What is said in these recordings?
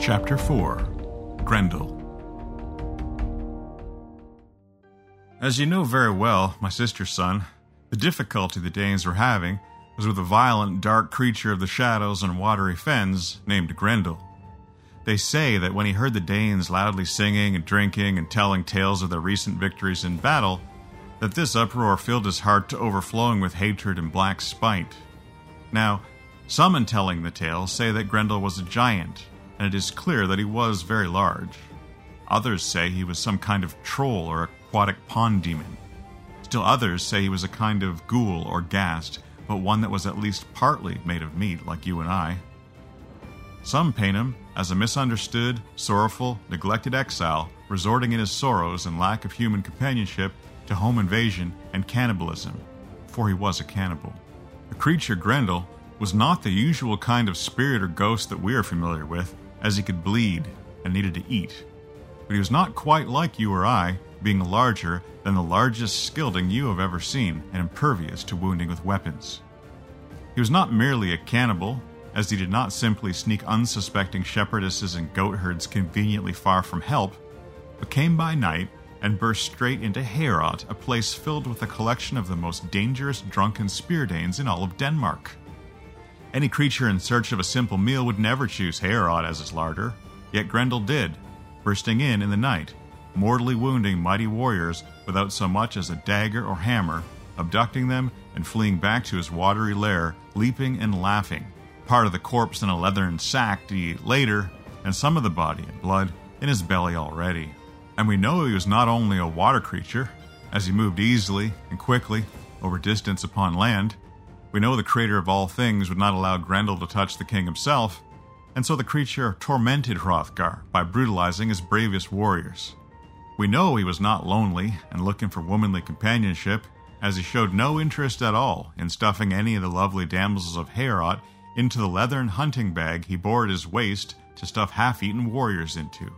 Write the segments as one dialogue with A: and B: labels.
A: Chapter 4 Grendel As you know very well, my sister's son, the difficulty the Danes were having was with a violent, dark creature of the shadows and watery fens named Grendel. They say that when he heard the Danes loudly singing and drinking and telling tales of their recent victories in battle, that this uproar filled his heart to overflowing with hatred and black spite. Now, some in telling the tale say that Grendel was a giant, and it is clear that he was very large. Others say he was some kind of troll or aquatic pond demon. Still others say he was a kind of ghoul or ghast, but one that was at least partly made of meat, like you and I. Some paint him as a misunderstood, sorrowful, neglected exile, resorting in his sorrows and lack of human companionship to home invasion and cannibalism, for he was a cannibal. The creature Grendel was not the usual kind of spirit or ghost that we are familiar with, as he could bleed and needed to eat. But he was not quite like you or I, being larger than the largest Skilding you have ever seen and impervious to wounding with weapons. He was not merely a cannibal, as he did not simply sneak unsuspecting shepherdesses and goatherds conveniently far from help, but came by night and burst straight into Heorot, a place filled with a collection of the most dangerous drunken speardanes in all of Denmark. Any creature in search of a simple meal would never choose Heorot as its larder, yet Grendel did, bursting in in the night, mortally wounding mighty warriors without so much as a dagger or hammer, abducting them and fleeing back to his watery lair, leaping and laughing, part of the corpse in a leathern sack to eat later, and some of the body and blood in his belly already. And we know he was not only a water creature, as he moved easily and quickly over distance upon land. We know the creator of all things would not allow Grendel to touch the king himself, and so the creature tormented Hrothgar by brutalizing his bravest warriors. We know he was not lonely and looking for womanly companionship, as he showed no interest at all in stuffing any of the lovely damsels of Heorot into the leathern hunting bag he bore at his waist to stuff half eaten warriors into.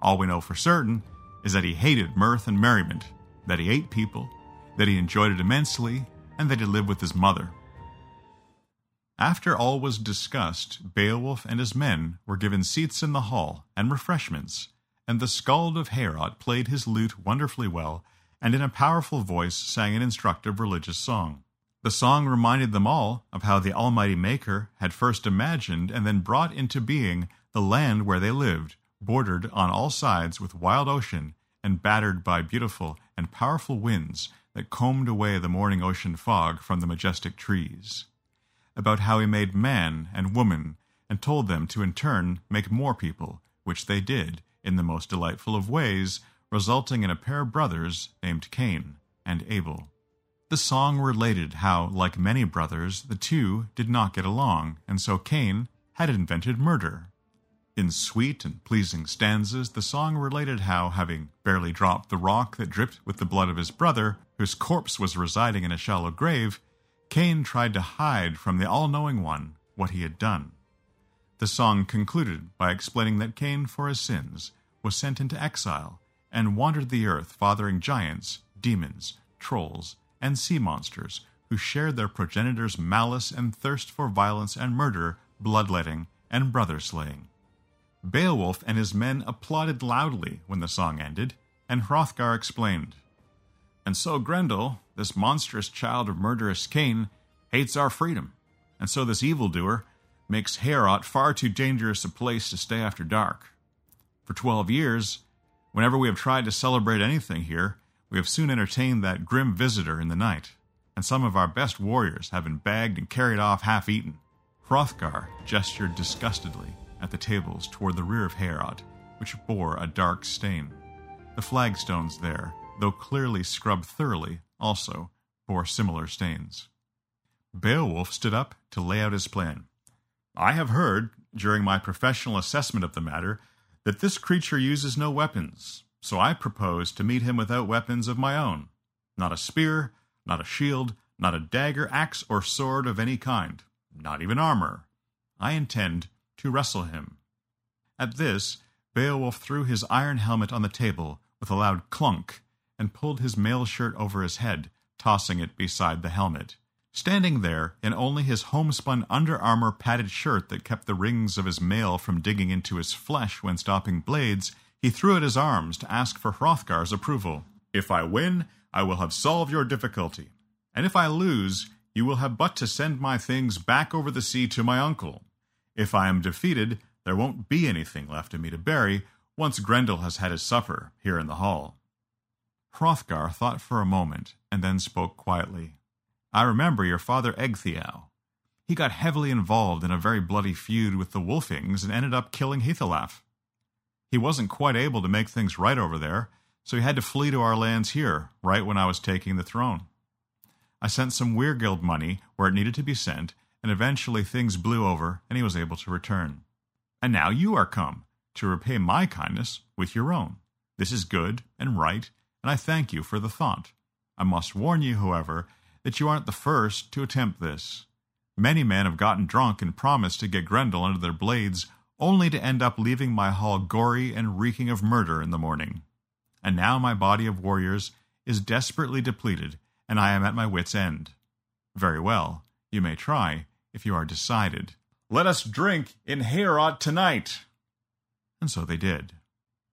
A: All we know for certain is that he hated mirth and merriment, that he ate people, that he enjoyed it immensely, and that he lived with his mother. After all was discussed, Beowulf and his men were given seats in the hall and refreshments, and the Skald of Heorot played his lute wonderfully well, and in a powerful voice sang an instructive religious song. The song reminded them all of how the Almighty Maker had first imagined and then brought into being the land where they lived, bordered on all sides with wild ocean and battered by beautiful and powerful winds that combed away the morning ocean fog from the majestic trees. About how he made man and woman and told them to in turn make more people, which they did in the most delightful of ways, resulting in a pair of brothers named Cain and Abel. The song related how, like many brothers, the two did not get along, and so Cain had invented murder. In sweet and pleasing stanzas, the song related how, having barely dropped the rock that dripped with the blood of his brother, whose corpse was residing in a shallow grave, Cain tried to hide from the all knowing one what he had done. The song concluded by explaining that Cain, for his sins, was sent into exile and wandered the earth fathering giants, demons, trolls, and sea monsters who shared their progenitors' malice and thirst for violence and murder, bloodletting, and brother slaying. Beowulf and his men applauded loudly when the song ended, and Hrothgar explained. And so Grendel, this monstrous child of murderous Cain, hates our freedom, and so this evildoer makes Heorot far too dangerous a place to stay after dark. For twelve years, whenever we have tried to celebrate anything here, we have soon entertained that grim visitor in the night, and some of our best warriors have been bagged and carried off half eaten. Hrothgar gestured disgustedly at the tables toward the rear of Heorot, which bore a dark stain. The flagstones there, though clearly scrubbed thoroughly, also bore similar stains. Beowulf stood up to lay out his plan. I have heard, during my professional assessment of the matter, that this creature uses no weapons, so I propose to meet him without weapons of my own. Not a spear, not a shield, not a dagger, axe, or sword of any kind, not even armor. I intend to wrestle him. At this, Beowulf threw his iron helmet on the table with a loud clunk and pulled his mail shirt over his head, tossing it beside the helmet. Standing there, in only his homespun under armor padded shirt that kept the rings of his mail from digging into his flesh when stopping blades, he threw out his arms to ask for Hrothgar's approval. If I win, I will have solved your difficulty, and if I lose, you will have but to send my things back over the sea to my uncle. If I am defeated, there won't be anything left of me to bury once Grendel has had his supper here in the hall. Hrothgar thought for a moment and then spoke quietly. I remember your father Ecgtheow. He got heavily involved in a very bloody feud with the Wolfings and ended up killing Heatholaf. He wasn't quite able to make things right over there, so he had to flee to our lands here, right when I was taking the throne. I sent some Wergild money where it needed to be sent, and eventually things blew over and he was able to return. And now you are come to repay my kindness with your own. This is good and right, and I thank you for the thought. I must warn you, however, that you aren't the first to attempt this. Many men have gotten drunk and promised to get Grendel under their blades, only to end up leaving my hall gory and reeking of murder in the morning. And now my body of warriors is desperately depleted, and I am at my wits' end. Very well, you may try, if you are decided. Let us drink in Heorot tonight! And so they did.